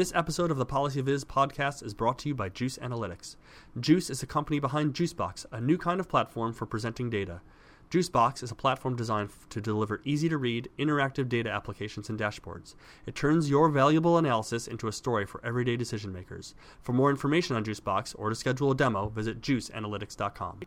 This episode of the PolicyViz podcast is brought to you by Juice Analytics. Juice is the company behind Juicebox, a new kind of platform for presenting data. Juicebox is a platform designed to deliver easy to read, interactive data applications and dashboards. It turns your valuable analysis into a story for everyday decision makers. For more information on Juicebox or to schedule a demo, visit juiceanalytics.com.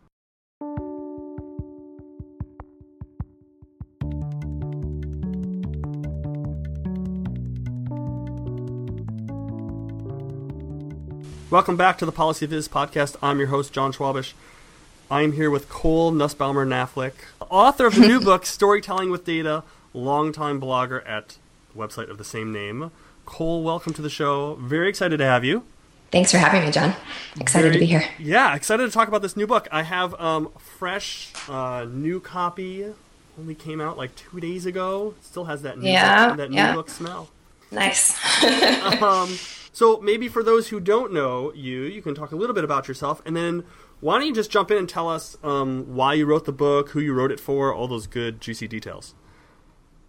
Welcome back to the PolicyViz podcast. I'm your host, Jon Schwabish. I'm here with Cole Nussbaumer Knaflic, author of the new book, Storytelling with Data, longtime blogger at the website of the same name. Cole, welcome to the show. Very excited to have you. Thanks for having me, John. Excited Very, to be here. Yeah, excited to talk about this new book. I have um, fresh, uh, new copy. Only came out like two days ago. Still has that new yeah, book, that new yeah. book smell. Nice. um, so maybe for those who don't know you, you can talk a little bit about yourself, and then why don't you just jump in and tell us um, why you wrote the book, who you wrote it for, all those good juicy details.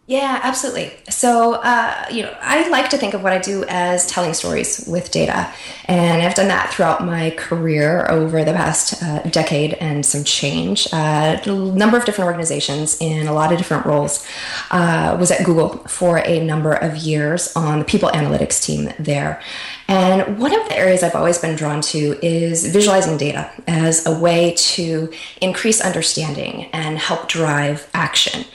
Yeah, absolutely. So, uh, you know, I like to think of what I do as telling stories with data. And I've done that throughout my career over the past uh, decade and some change. Uh, a number of different organizations in a lot of different roles. Uh, was at Google for a number of years on the people analytics team there. And one of the areas I've always been drawn to is visualizing data as a way to increase understanding and help drive action.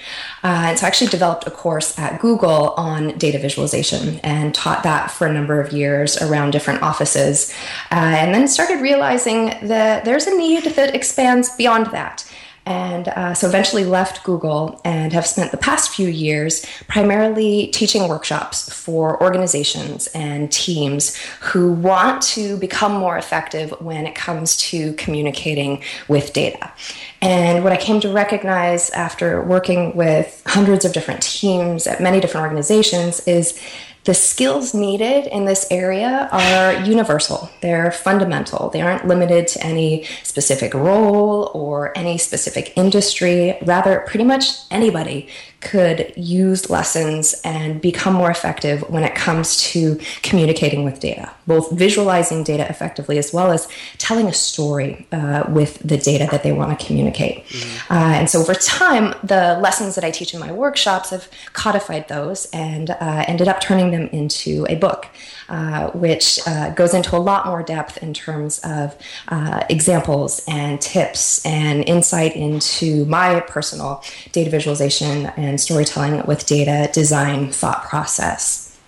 Uh, and so I actually developed a course at Google on data visualization and taught that for a number of years around different offices. Uh, and then started realizing that there's a need that expands beyond that. And uh, so eventually left Google and have spent the past few years primarily teaching workshops for organizations and teams who want to become more effective when it comes to communicating with data. And what I came to recognize after working with hundreds of different teams at many different organizations is the skills needed in this area are universal. They're fundamental. They aren't limited to any specific role or any specific industry. Rather, pretty much anybody could use lessons and become more effective when it comes to communicating with data, both visualizing data effectively as well as telling a story uh, with the data that they want to communicate. Mm-hmm. Uh, and so over time, the lessons that I teach in my workshops have codified those and uh, ended up turning them into a book. Uh, which uh, goes into a lot more depth in terms of uh, examples and tips and insight into my personal data visualization and storytelling with data design thought process.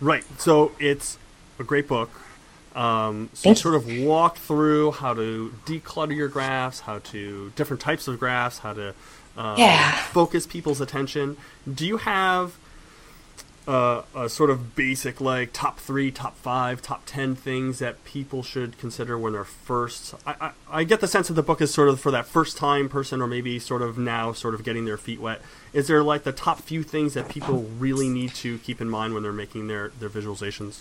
Right. So it's a great book. Um, so you sort of walk through how to declutter your graphs, how to different types of graphs, how to um, yeah. focus people's attention. Do you have uh, a sort of basic like top three, top five, top ten things that people should consider when they're first. I, I, I, get the sense that the book is sort of for that first time person, or maybe sort of now sort of getting their feet wet. Is there like the top few things that people really need to keep in mind when they're making their their visualizations?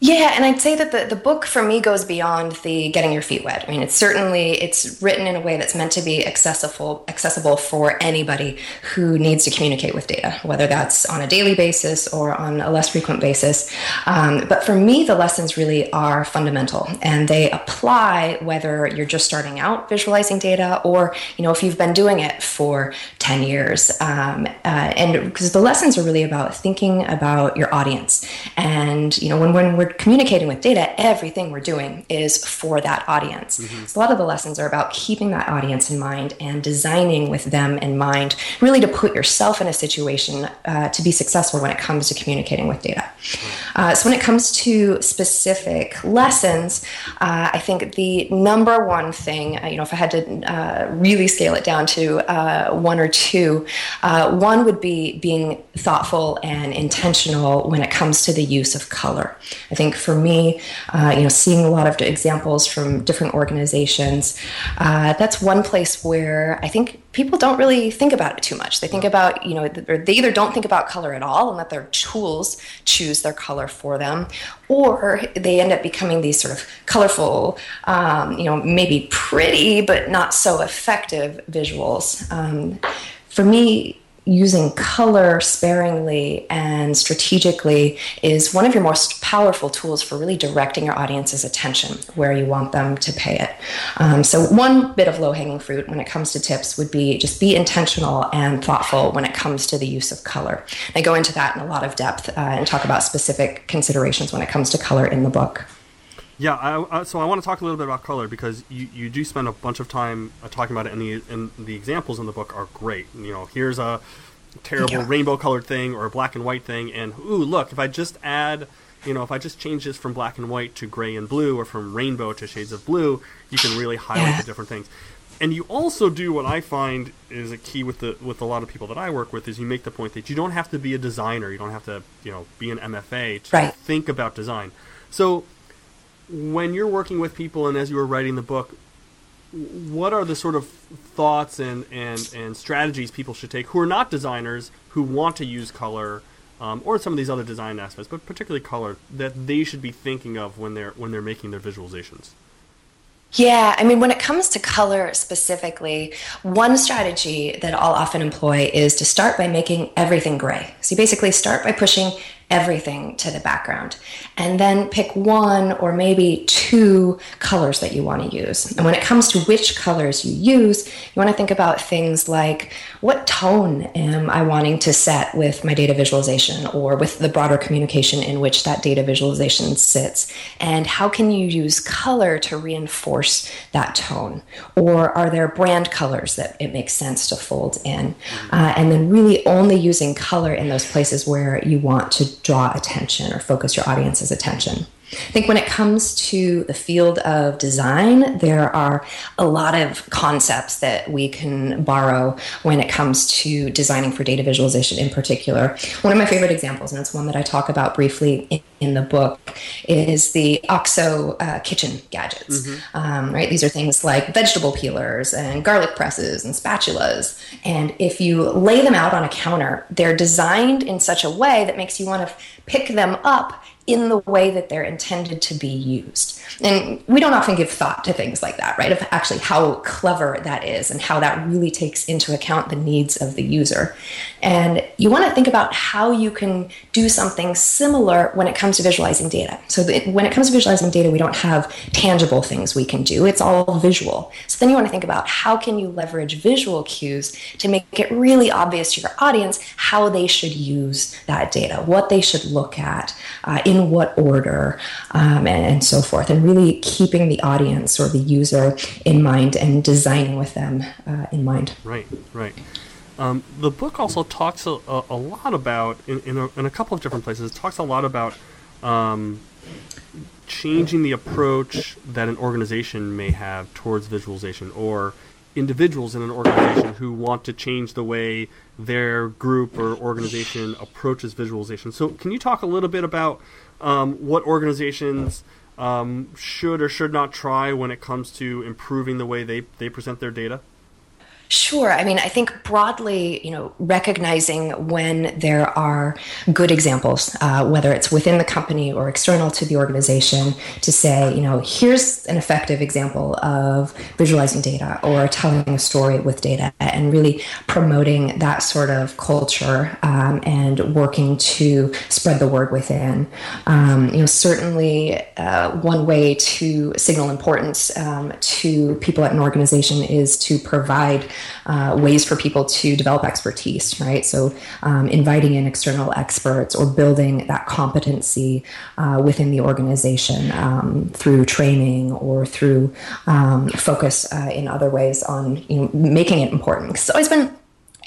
Yeah, and I'd say that the, the book for me goes beyond the getting your feet wet. I mean, it's certainly it's written in a way that's meant to be accessible accessible for anybody who needs to communicate with data, whether that's on a daily basis or on a less frequent basis. Um, but for me, the lessons really are fundamental, and they apply whether you're just starting out visualizing data or you know if you've been doing it for ten years. Um, uh, and because the lessons are really about thinking about your audience, and you know when when we're communicating with data, everything we're doing is for that audience. Mm-hmm. So a lot of the lessons are about keeping that audience in mind and designing with them in mind, really to put yourself in a situation uh, to be successful when it comes to communicating with data. Mm-hmm. Uh, so when it comes to specific lessons, uh, I think the number one thing, uh, you know, if I had to uh, really scale it down to uh, one or two, one would be being thoughtful and intentional when it comes to the use of color. I think for me, uh, you know, seeing a lot of examples from different organizations, uh, that's one place where I think people don't really think about it too much. They think about, you know, they either don't think about color at all and let their tools choose their color for them, or they end up becoming these sort of colorful, um, you know, maybe pretty but not so effective visuals. Um, for me, using color sparingly and strategically is one of your most powerful tools for really directing your audience's attention where you want them to pay it. Um, so, one bit of low hanging fruit when it comes to tips would be just be intentional and thoughtful when it comes to the use of color. I go into that in a lot of depth uh, and talk about specific considerations when it comes to color in the book. Yeah, I, I, so I want to talk a little bit about color because you, you do spend a bunch of time uh, talking about it, and the and the examples in the book are great. You know, here's a terrible yeah. rainbow colored thing or a black and white thing, and ooh, look, if I just add, you know, if I just change this from black and white to gray and blue, or from rainbow to shades of blue, you can really highlight yeah. the different things. And you also do what I find is a key with the with a lot of people that I work with is you make the point that you don't have to be a designer, you don't have to you know be an MFA to right. think about design. So when you're working with people and as you were writing the book, what are the sort of thoughts and, and, and strategies people should take who are not designers who want to use color um, or some of these other design aspects, but particularly color, that they should be thinking of when they're when they're making their visualizations? Yeah, I mean, when it comes to color specifically, one strategy that I'll often employ is to start by making everything gray. So you basically start by pushing everything to the background. And then pick one or maybe two colors that you want to use. And when it comes to which colors you use, you want to think about things like what tone am I wanting to set with my data visualization or with the broader communication in which that data visualization sits? And how can you use color to reinforce that tone? Or are there brand colors that it makes sense to fold in? Uh, and then really only using color in those places where you want to draw attention or focus your audience's attention. I think when it comes to the field of design, there are a lot of concepts that we can borrow when it comes to designing for data visualization in particular. One of my favorite examples, and it's one that I talk about briefly in, in the book, is the OXO uh, kitchen gadgets. Mm-hmm. Um, right, these are things like vegetable peelers and garlic presses and spatulas. And if you lay them out on a counter, they're designed in such a way that makes you want to pick them up in the way that they're intended to be used. And we don't often give thought to things like that, right? Of actually how clever that is and how that really takes into account the needs of the user. And you want to think about how you can do something similar when it comes to visualizing data. So when it comes to visualizing data, we don't have tangible things we can do. It's all visual. So then you want to think about how can you leverage visual cues to make it really obvious to your audience how they should use that data, what they should look at uh, in in what order, um, and, and, so forth, and really keeping the audience or the user in mind and designing with them uh, in mind. Right, right. Um, the book also talks a, a lot about, in, in a, in, a, couple of different places, it talks a lot about um, changing the approach that an organization may have towards visualization or individuals in an organization who want to change the way their group or organization approaches visualization. So, can you talk a little bit about um, what organizations um, should or should not try when it comes to improving the way they, they present their data? Sure. I mean, I think broadly, you know, recognizing when there are good examples, uh, whether it's within the company or external to the organization, to say, you know, here's an effective example of visualizing data or telling a story with data and really promoting that sort of culture um, and working to spread the word within. Um, you know, certainly uh, one way to signal importance um, to people at an organization is to provide uh, ways for people to develop expertise, right? So, um, inviting in external experts or building that competency uh, within the organization um, through training or through um, focus uh, in other ways on you know, making it important. It's always been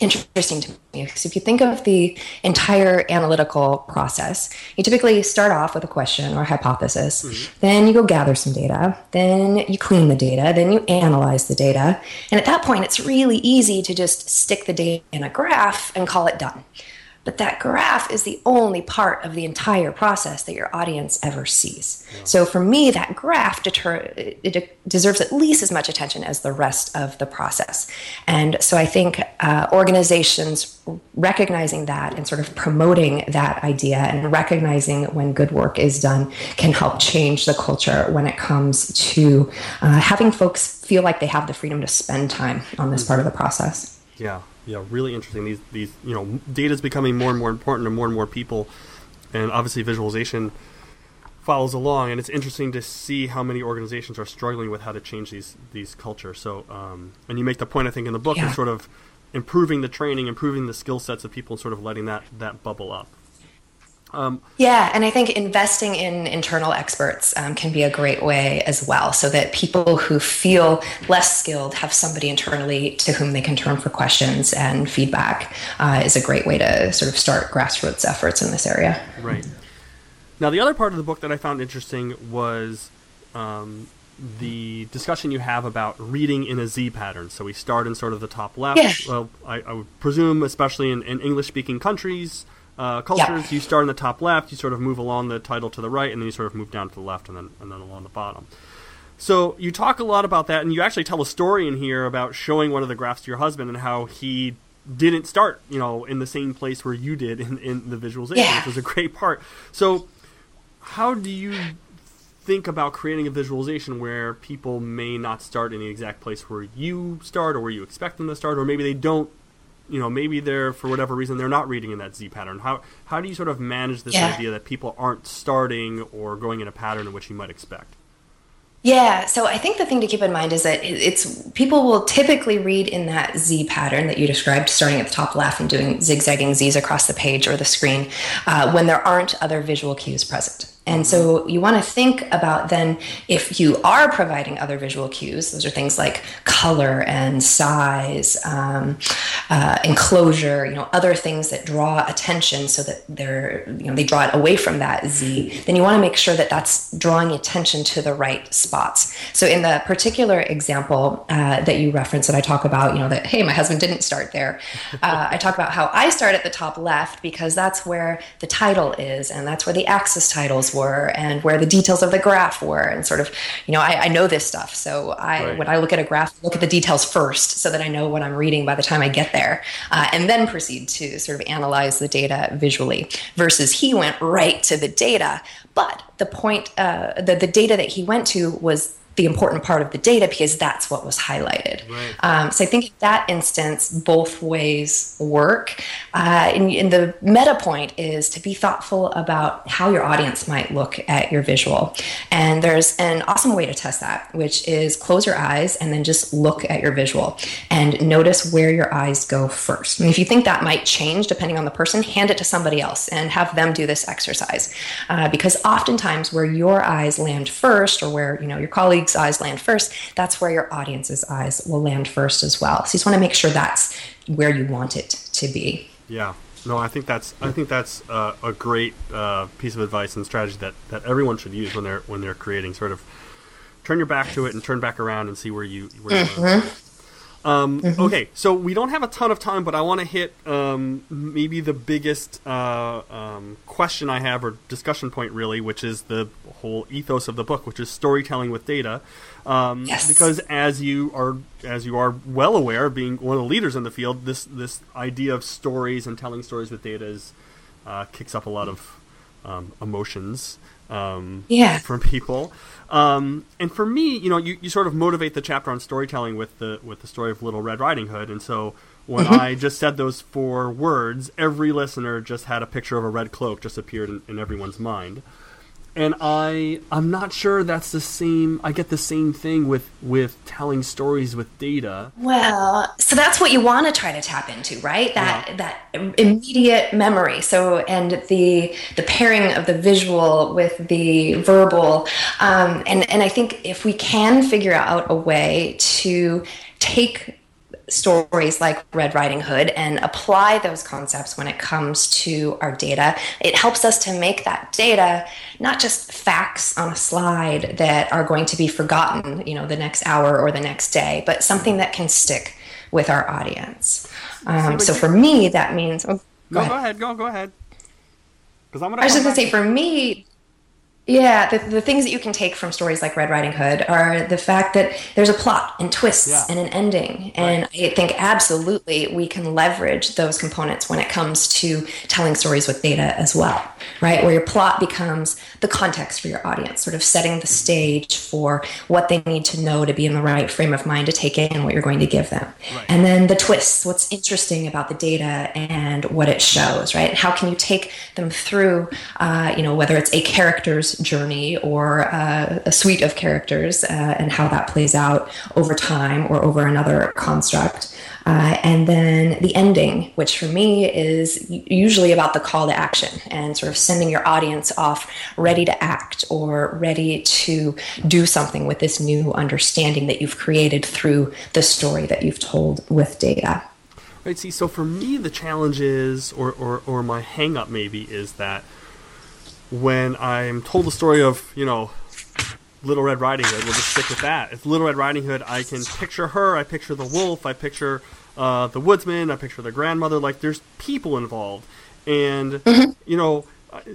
interesting to me because if you think of the entire analytical process, you typically start off with a question or a hypothesis, mm-hmm. then you go gather some data, then you clean the data, then you analyze the data. And at that point, it's really easy to just stick the data in a graph and call it done. But that graph is the only part of the entire process that your audience ever sees. Yeah. So for me, that graph deter- it deserves at least as much attention as the rest of the process. And so I think uh, organizations recognizing that and sort of promoting that idea and recognizing when good work is done can help change the culture when it comes to uh, having folks feel like they have the freedom to spend time on this part of the process. Yeah, Yeah, really interesting. These these you know data is becoming more and more important to more and more people, and obviously visualization follows along. And it's interesting to see how many organizations are struggling with how to change these these cultures. So, um, and you make the point I think in the book yeah. of sort of improving the training, improving the skill sets of people, and sort of letting that that bubble up. Um, yeah, and I think investing in internal experts um, can be a great way as well, so that people who feel less skilled have somebody internally to whom they can turn for questions and feedback. Uh, is a great way to sort of start grassroots efforts in this area. Right. Now, the other part of the book that I found interesting was um, the discussion you have about reading in a Z pattern. So we start in sort of the top left. Yeah. Well, I, I would presume, especially in, in English-speaking countries uh, cultures, you start in the top left, you sort of move along the title to the right, and then you sort of move down to the left, and then and then along the bottom. So you talk a lot about that, and you actually tell a story in here about showing one of the graphs to your husband and how he didn't start, you know, in the same place where you did in, in the visualization, yeah. which was a great part. So, how do you think about creating a visualization where people may not start in the exact place where you start or where you expect them to start, or maybe they don't you know maybe they're for whatever reason they're not reading in that Z pattern. How how do you sort of manage this yeah. idea that people aren't starting or going in a pattern in which you might expect? Yeah, so I think the thing to keep in mind is that it's people will typically read in that Z pattern that you described, starting at the top left and doing zigzagging Z's across the page or the screen, uh, when there aren't other visual cues present. And so you want to think about then if you are providing other visual cues, those are things like color and size, um, uh, enclosure, you know, other things that draw attention so that they're, you know, they draw it away from that Z, then you want to make sure that that's drawing attention to the right spots. So in the particular example uh, that you reference that I talk about, you know, that, hey, my husband didn't start there, uh, I talk about how I start at the top left because that's where the title is and that's where the axis titles were and where the details of the graph were and sort of you know i, I know this stuff so i right. when i look at a graph look at the details first so that i know what i'm reading by the time i get there uh, and then proceed to sort of analyze the data visually versus he went right to the data but the point uh, the, the data that he went to was the important part of the data because that's what was highlighted. Right. Um, so I think in that instance, both ways work. Uh, and, and, the meta point is to be thoughtful about how your audience might look at your visual. And there's an awesome way to test that, which is close your eyes and then just look at your visual and notice where your eyes go first. And if you think that might change depending on the person, hand it to somebody else and have them do this exercise. Uh, because oftentimes where your eyes land first or where you know your colleagues eyes land first, that's where your audience's eyes will land first as well. So you just want to make sure that's where you want it to be. Yeah. No, I think that's I think that's uh, a great uh, piece of advice and strategy that, that everyone should use when they're when they're creating. Sort of turn your back to it and turn back around and see where you where mm-hmm. you um, mm-hmm. Okay, so we don't have a ton of time, but I want to hit um, maybe the biggest uh, um, question I have or discussion point, really, which is the whole ethos of the book, which is storytelling with data. Um, yes. Because as you are as you are well aware, being one of the leaders in the field, this this idea of stories and telling stories with data is uh, kicks up a lot of um, emotions um, yeah. from people. Um, and for me, you know, you, you sort of motivate the chapter on storytelling with the with the story of Little Red Riding Hood, and so when mm-hmm. I just said those four words, every listener just had a picture of a red cloak just appeared in, in everyone's mind and I I'm not sure that's the same. I get the same thing with with telling stories with data. Well, so that's what you want to try to tap into, right? That yeah. that immediate memory. So and the the pairing of the visual with the verbal, um, and and I think if we can figure out a way to take stories like Red Riding Hood and apply those concepts when it comes to our data, it helps us to make that data not just facts on a slide that are going to be forgotten, you know, the next hour or the next day, but something that can stick with our audience. Um, so for me, that means. Oh, go, go, ahead. go ahead. Go go ahead. Because I'm gonna. I was just gonna say, for me, Yeah, the, the things that you can take from stories like Red Riding Hood are the fact that there's a plot and twists yeah. and an ending. And right. I think absolutely we can leverage those components when it comes to telling stories with data as well, right? Where your plot becomes the context for your audience, sort of setting the stage for what they need to know to be in the right frame of mind to take in what you're going to give them. Right. And then the twists, what's interesting about the data and what it shows, right? How can you take them through, uh, you know, whether it's a character's journey or uh, a suite of characters uh, and how that plays out over time or over another construct. Uh, and then the ending, which for me is usually about the call to action and sort of sending your audience off ready to act or ready to do something with this new understanding that you've created through the story that you've told with data. Right. See, so for me, the challenge is, or, or, or my hang up maybe, is that when I'm told the story of, you know, Little Red Riding Hood, we'll just stick with that. It's Little Red Riding Hood, I can picture her, I picture the wolf, I picture uh, the woodsman, I picture the grandmother. Like, there's people involved. And, mm-hmm. you know,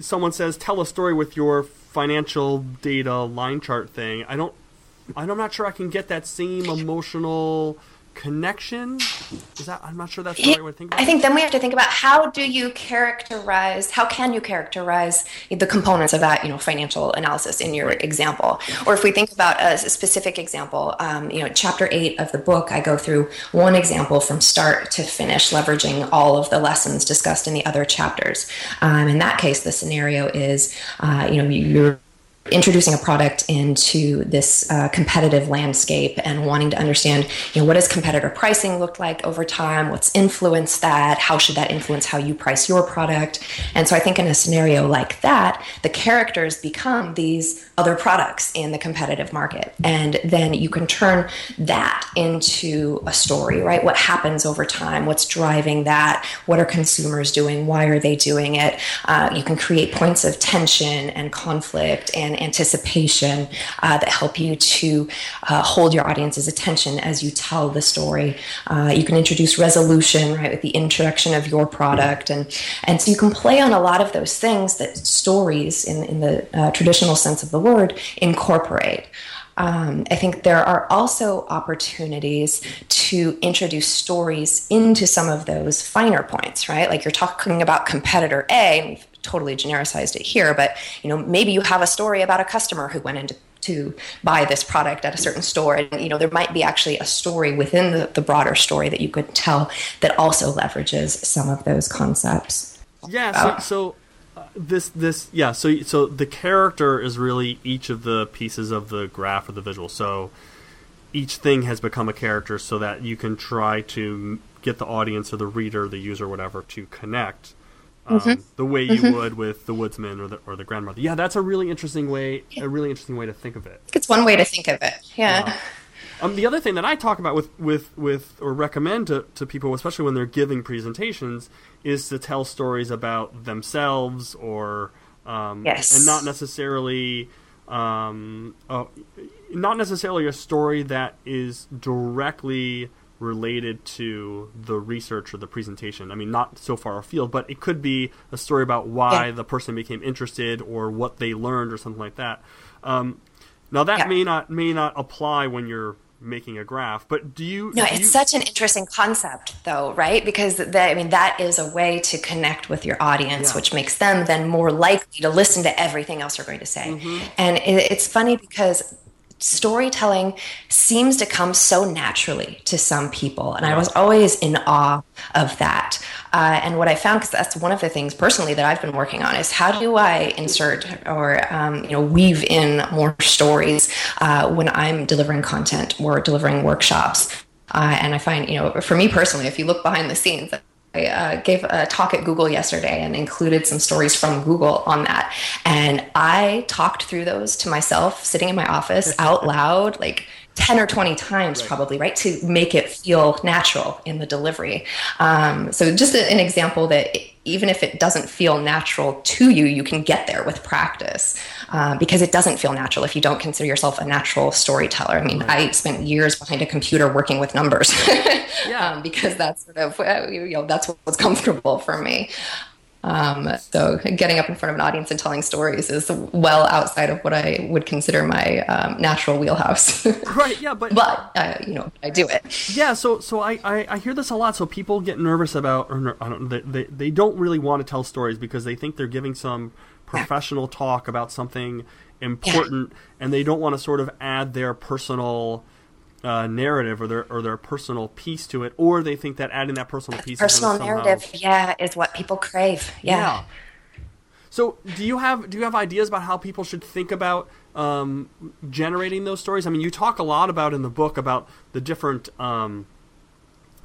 someone says, tell a story with your financial data line chart thing. I don't, I'm not sure I can get that same emotional connection. Is that i'm not sure that's the right way to think about i think then we have to think about how do you characterize how can you characterize the components of that you know financial analysis in your example? Or if we think about a specific example um, you know chapter 8 of the book i go through one example from start to finish leveraging all of the lessons discussed in the other chapters. Um, in that case the scenario is uh, you know you're introducing a product into this uh, competitive landscape and wanting to understand you know what does competitor pricing look like over time? What's influenced that? How should that influence how you price your product? And so i think in a scenario like that the characters become these other products in the competitive market. And then you can turn that into a story right? What happens over time? What's driving that? What are consumers doing? Why are they doing it? Uh, you can create points of tension and conflict and anticipation uh, that help you to uh, hold your audience's attention as you tell the story. Uh, you can introduce resolution, right, with the introduction of your product. And, and so you can play on a lot of those things that stories, in, in the uh, traditional sense of the word, incorporate. Um, I think there are also opportunities to introduce stories into some of those finer points, right? Like you're talking about competitor A, and we've totally genericized it here, but you know maybe you have a story about a customer who went into to buy this product at a certain store and you know there might be actually a story within the, the broader story that you could tell that also leverages some of those concepts. Yeah so, uh, so uh, this this yeah so so the character is really each of the pieces of the graph or the visual. So each thing has become a character so that you can try to get the audience or the reader the user whatever to connect um, mm-hmm. the way you mm-hmm. would with the woodsman or the or the grandmother. Yeah, that's a really interesting way. A really interesting way to think of it. It's one way to think of it. Yeah. Um, the other thing that I talk about with, with, with or recommend to, to people, especially when they're giving presentations, is to tell stories about themselves or um, yes. and not necessarily um, uh, not necessarily a story that is directly related to the research or the presentation. I mean, not so far afield, but it could be a story about why yeah. the person became interested or what they learned or something like that. Um, now that yeah. may not may not apply when you're making a graph, but do you? No, do it's you... such an interesting concept, though, right? Because the, I mean, that is a way to connect with your audience, yeah. which makes them then more likely to listen to everything else you're going to say. Mm-hmm. And it, it's funny because storytelling seems to come so naturally to some people. And I was always in awe of that. Uh, and what I found, because that's one of the things personally that I've been working on, is how do I insert or um, you know weave in more stories uh, when I'm delivering content or delivering workshops. Uh, and I find, you know, for me personally, if you look behind the scenes, I uh, gave a talk at Google yesterday and included some stories from Google on that. And I talked through those to myself sitting in my office out loud, like 10 or 20 times right. probably right to make it feel natural in the delivery um, so just a, an example that even if it doesn't feel natural to you you can get there with practice uh, because it doesn't feel natural if you don't consider yourself a natural storyteller i mean right. i spent years behind a computer working with numbers yeah. um, because that's sort of uh, you know that's what's comfortable for me Um, so getting up in front of an audience and telling stories is well outside of what I would consider my um, natural wheelhouse. right. Yeah. But but uh, you know I do it. Yeah. So so I, I, I hear this a lot. So people get nervous about or I don't they they don't really want to tell stories because they think they're giving some professional talk about something important yeah. and they don't want to sort of add their personal uh, narrative or their or their personal piece to it, or they think that adding that personal piece, personal narrative, yeah, is what people crave. Yeah. yeah. So, do you have do you have ideas about how people should think about um, generating those stories? I mean, you talk a lot about in the book about the different um,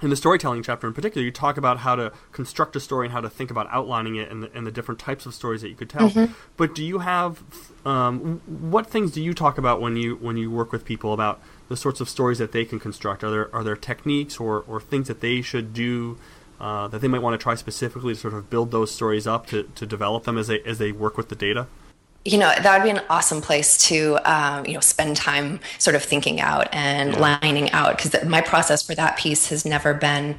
in the storytelling chapter in particular, you talk about how to construct a story and how to think about outlining it and the, and the different types of stories that you could tell. Mm-hmm. But do you have um, what things do you talk about when you when you work with people about the sorts of stories that they can construct? Are there are there techniques or, or things that they should do uh, that they might want to try specifically to sort of build those stories up to, to develop them as they as they work with the data? you know that would be an awesome place to um, you know spend time sort of thinking out and yeah. lining out because my process for that piece has never been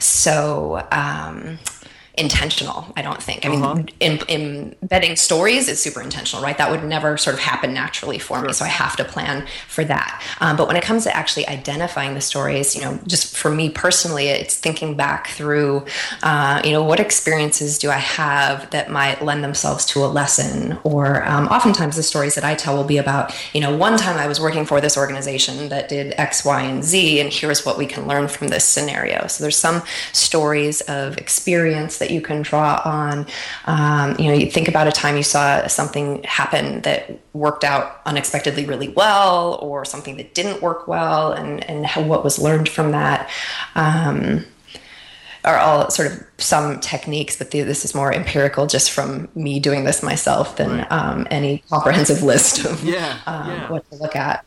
so um, intentional i don't think. I mean uh-huh. in, in, embedding stories is super intentional right? That would never sort of happen naturally for sure. me so i have to plan for that. Um, but when it comes to actually identifying the stories you know just for me personally it's thinking back through uh, you know what experiences do i have that might lend themselves to a lesson? Or um, oftentimes the stories that i tell will be about you know one time i was working for this organization that did x y and z and here's what we can learn from this scenario. So there's some stories of experience that you can draw on. Um, you know, you think about a time you saw something happen that worked out unexpectedly really well, or something that didn't work well, and and how, what was learned from that. Um, are all sort of some techniques, but the, this is more empirical, just from me doing this myself than right. um, any comprehensive list of yeah, um, yeah. what to look at.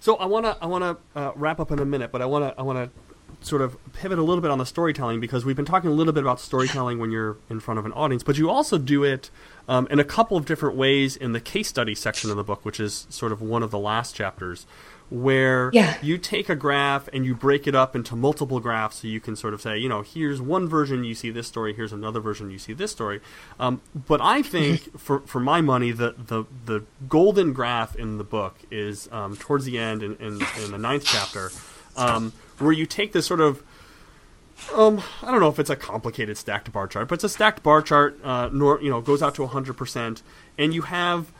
So I want to I want to uh, wrap up in a minute, but I want to I want to sort of pivot a little bit on the storytelling because we've been talking a little bit about storytelling when you're in front of an audience, but you also do it um, in a couple of different ways in the case study section of the book, which is sort of one of the last chapters, where yeah. you take a graph and you break it up into multiple graphs so you can sort of say, you know, here's one version you see this story, here's another version you see this story. Um, but I think, for, for my money, the, the, the golden graph in the book is um, towards the end in, in, in the ninth chapter. Um, where you take this sort of um, I don't know if it's a complicated stacked bar chart, but it's a stacked bar chart. Uh, nor, you know, goes out to 100%, and you have,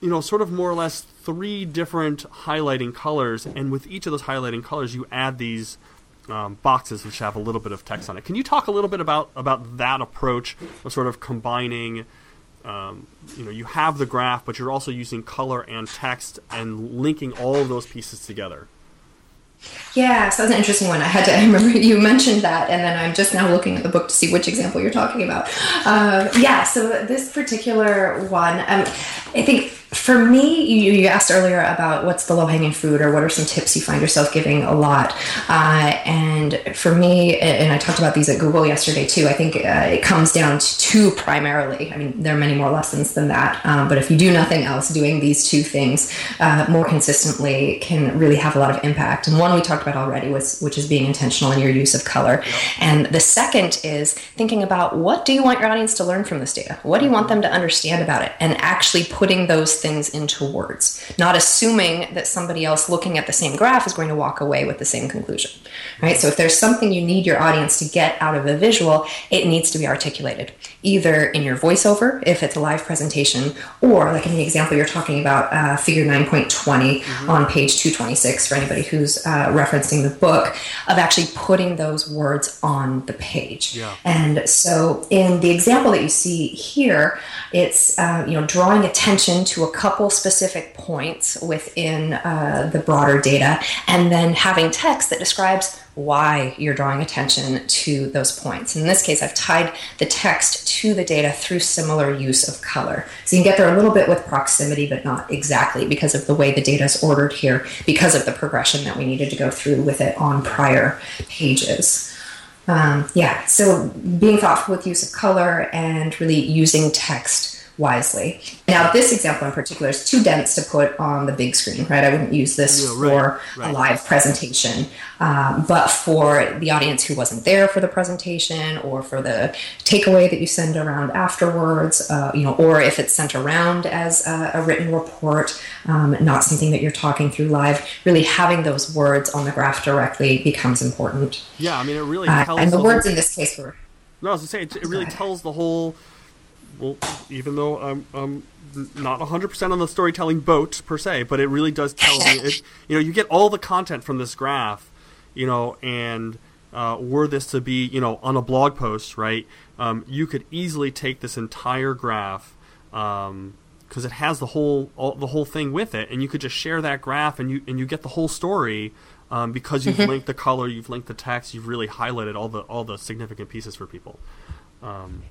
you know, sort of more or less three different highlighting colors, and with each of those highlighting colors, you add these um, boxes which have a little bit of text on it. Can you talk a little bit about about that approach of sort of combining? Um, you know, you have the graph, but you're also using color and text and linking all of those pieces together. Yeah, so that's an interesting one. I had to I remember you mentioned that, and then I'm just now looking at the book to see which example you're talking about. Uh, yeah, so this particular one, um, I think for me, you, you, asked earlier about what's the low hanging fruit or what are some tips you find yourself giving a lot. Uh, and for me, and I talked about these at Google yesterday too, I think uh, it comes down to two primarily. I mean, there are many more lessons than that. Um, but if you do nothing else, doing these two things uh, more consistently can really have a lot of impact. And one we talked about already, was, which is being intentional in your use of color. And the second is thinking about what do you want your audience to learn from this data? What do you want them to understand about it? And actually putting those things into words, not assuming that somebody else looking at the same graph is going to walk away with the same conclusion. Right? So if there's something you need your audience to get out of a visual, it needs to be articulated, either in your voiceover if it's a live presentation, or like in the example you're talking about, uh, figure 9.20 mm-hmm. on page 226 for anybody who's uh, referencing the book, of actually putting those words on the page. Yeah. And so in the example that you see here, it's uh, you know drawing attention to a couple specific points within uh, the broader data, and then having text that describes why you're drawing attention to those points. In this case, I've tied the text to the data through similar use of color. So you can get there a little bit with proximity, but not exactly because of the way the data is ordered here, because of the progression that we needed to go through with it on prior pages. Um, yeah, so being thoughtful with use of color and really using text wisely. Now, this example in particular is too dense to put on the big screen, right? I wouldn't use this yeah, right, for right. a live presentation. Um, but for the audience who wasn't there for the presentation or for the takeaway that you send around afterwards, uh, you know, or if it's sent around as a, a written report, um, not something that you're talking through live, really having those words on the graph directly becomes important. Yeah, I mean, it really uh, and the, the words whole... in this case were. No, I was gonna say it, it really tells the whole well, even though I'm, I'm not 100% on the storytelling boat per se, but it really does tell me, it, you know, you get all the content from this graph, you know, and uh, were this to be, you know, on a blog post, right, um, you could easily take this entire graph, because um, it has the whole all, the whole thing with it, and you could just share that graph, and you and you get the whole story um, because you've mm-hmm. linked the color, you've linked the text, you've really highlighted all the all the significant pieces for people. Um,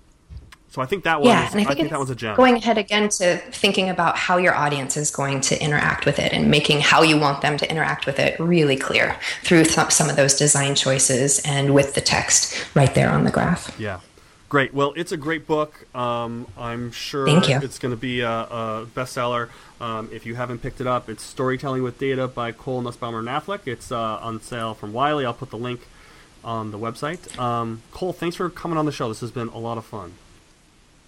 so I think that one. Yeah, and I think, I think that was a gem. Going ahead again to thinking about how your audience is going to interact with it and making how you want them to interact with it really clear through th- some of those design choices and with the text right there on the graph. Yeah. Great. Well, it's a great book. Um, I'm sure it's going to be a, a bestseller. Um, if you haven't picked it up, it's Storytelling with Data by Cole Nussbaumer Knaflic. It's uh, on sale from Wiley. I'll put the link on the website. Um, Cole, thanks for coming on the show. This has been a lot of fun.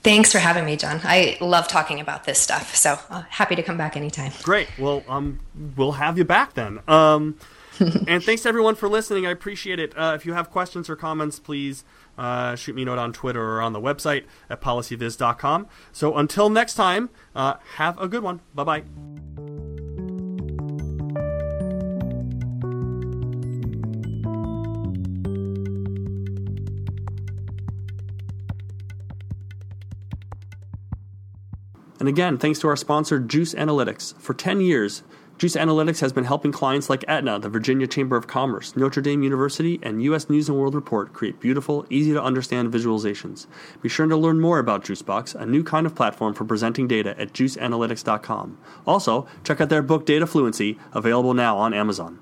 Thanks for having me, John. I love talking about this stuff, so uh, happy to come back anytime. Great. Well, um, we'll have you back then. Um, and thanks everyone for listening. I appreciate it. Uh, if you have questions or comments, please uh, shoot me a note on Twitter or on the website at policyviz.com. So until next time, uh, have a good one. Bye bye. And again, thanks to our sponsor, Juice Analytics. For 10 years, Juice Analytics has been helping clients like Aetna, the Virginia Chamber of Commerce, Notre Dame University, and U.S. News and World Report create beautiful, easy to understand visualizations. Be sure to learn more about Juicebox, a new kind of platform for presenting data at juiceanalytics.com. Also, check out their book Data Fluency, available now on Amazon.